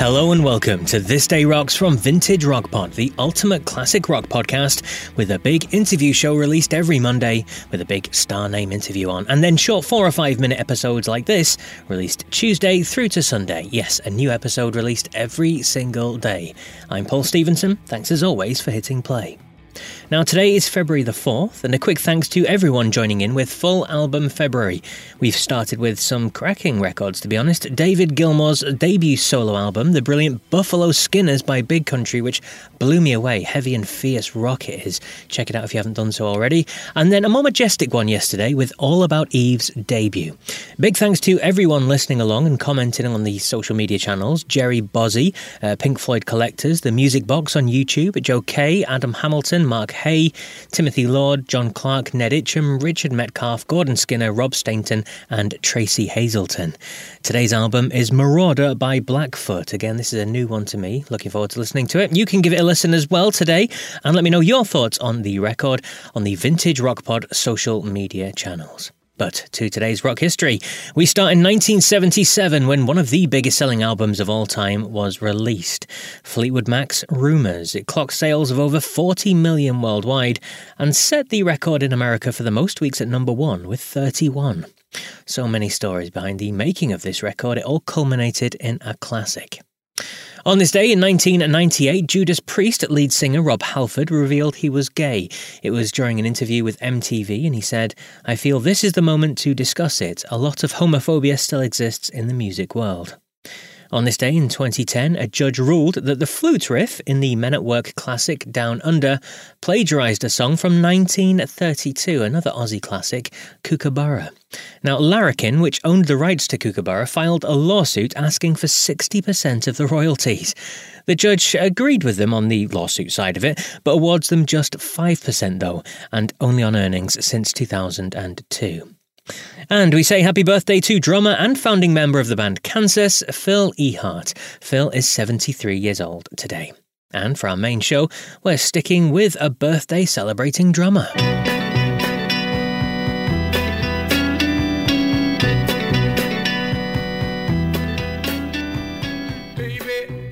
Hello and welcome to This Day Rocks from Vintage Rock Pod, the ultimate classic rock podcast with a big interview show released every Monday with a big star name interview on, and then short four or five minute episodes like this released Tuesday through to Sunday. Yes, a new episode released every single day. I'm Paul Stevenson. Thanks as always for hitting play. Now, today is February the 4th, and a quick thanks to everyone joining in with Full Album February. We've started with some cracking records, to be honest. David Gilmour's debut solo album, the brilliant Buffalo Skinners by Big Country, which blew me away. Heavy and fierce rock it is. Check it out if you haven't done so already. And then a more majestic one yesterday with All About Eve's debut. Big thanks to everyone listening along and commenting on the social media channels Jerry Bozzy, uh, Pink Floyd Collectors, The Music Box on YouTube, Joe Kay, Adam Hamilton, Mark Hay, Timothy Lord, John Clark, Ned Itcham, Richard Metcalf, Gordon Skinner, Rob Stainton, and Tracy Hazelton. Today's album is Marauder by Blackfoot. Again, this is a new one to me. Looking forward to listening to it. You can give it a listen as well today and let me know your thoughts on the record on the Vintage Rock Pod social media channels. But to today's rock history, we start in 1977 when one of the biggest selling albums of all time was released Fleetwood Mac's Rumours. It clocked sales of over 40 million worldwide and set the record in America for the most weeks at number one with 31. So many stories behind the making of this record, it all culminated in a classic. On this day in 1998, Judas Priest lead singer Rob Halford revealed he was gay. It was during an interview with MTV, and he said, I feel this is the moment to discuss it. A lot of homophobia still exists in the music world. On this day in 2010, a judge ruled that the flute riff in the Men at Work classic Down Under plagiarised a song from 1932, another Aussie classic, Kookaburra. Now, Larrikin, which owned the rights to Kookaburra, filed a lawsuit asking for 60% of the royalties. The judge agreed with them on the lawsuit side of it, but awards them just 5% though, and only on earnings since 2002. And we say happy birthday to drummer and founding member of the band Kansas, Phil Ehart. Phil is 73 years old today. And for our main show, we're sticking with a birthday celebrating drummer.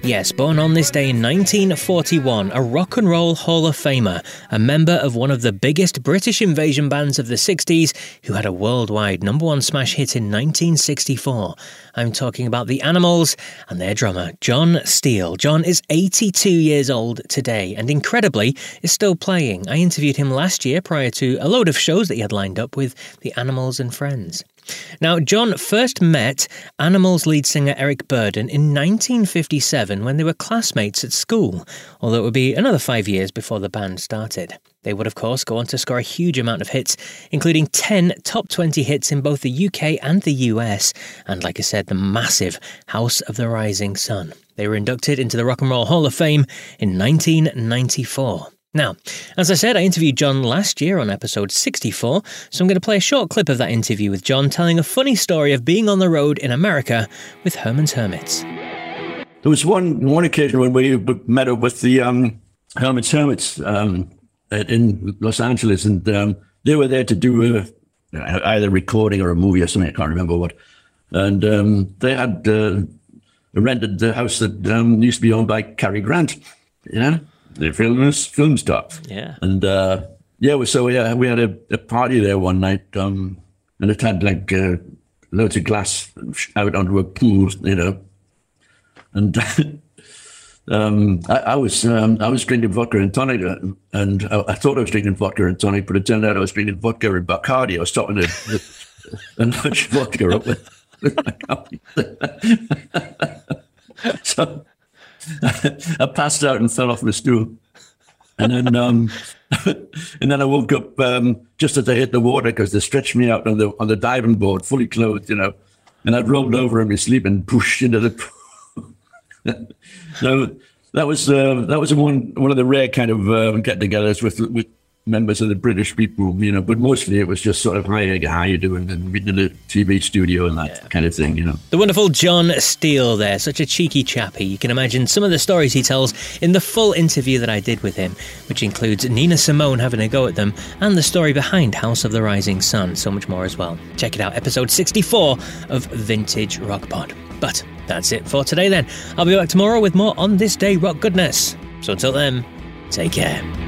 Yes, born on this day in 1941, a rock and roll Hall of Famer, a member of one of the biggest British invasion bands of the 60s, who had a worldwide number one smash hit in 1964. I'm talking about the Animals and their drummer, John Steel. John is 82 years old today and incredibly is still playing. I interviewed him last year prior to a load of shows that he had lined up with the Animals and Friends. Now, John first met Animals lead singer Eric Burdon in 1957 when they were classmates at school, although it would be another five years before the band started. They would, of course, go on to score a huge amount of hits, including 10 top 20 hits in both the UK and the US, and like I said, the massive House of the Rising Sun. They were inducted into the Rock and Roll Hall of Fame in 1994. Now, as I said, I interviewed John last year on episode 64, so I'm going to play a short clip of that interview with John telling a funny story of being on the road in America with Herman's Hermits. There was one one occasion when we met up with the um, Herman's Hermits um, in Los Angeles, and um, they were there to do a, either recording or a movie or something. I can't remember what. And um, they had uh, rented the house that um, used to be owned by Cary Grant. You know, the film film stuff. Yeah. And uh, yeah, so yeah, we had a, a, party there one night, um, and it had like uh, loads of glass out onto a pool, you know, and. Um, I, I, was um, I was drinking vodka and tonic, uh, and I, I, thought I was drinking vodka and tonic, but it turned out I was drinking vodka and Bacardi. I was topping a, a, a notch vodka up with, with Bacardi. so I passed out and fell off my stool, and then um, and then I woke up um, just as I hit the water because they stretched me out on the on the diving board, fully clothed, you know, and I'd rolled over in my sleep and pushed into the pool. so that was uh, that was one one of the rare kind of uh, get-togethers with with members of the British people, you know. But mostly it was just sort of, "Hi, how you doing?" And we did a TV studio and that yeah. kind of thing, you know. The wonderful John Steel, there, such a cheeky chappy. You can imagine some of the stories he tells in the full interview that I did with him, which includes Nina Simone having a go at them and the story behind House of the Rising Sun. So much more as well. Check it out, episode 64 of Vintage Rock Pod. But that's it for today then. I'll be back tomorrow with more on this day rock goodness. So until then, take care.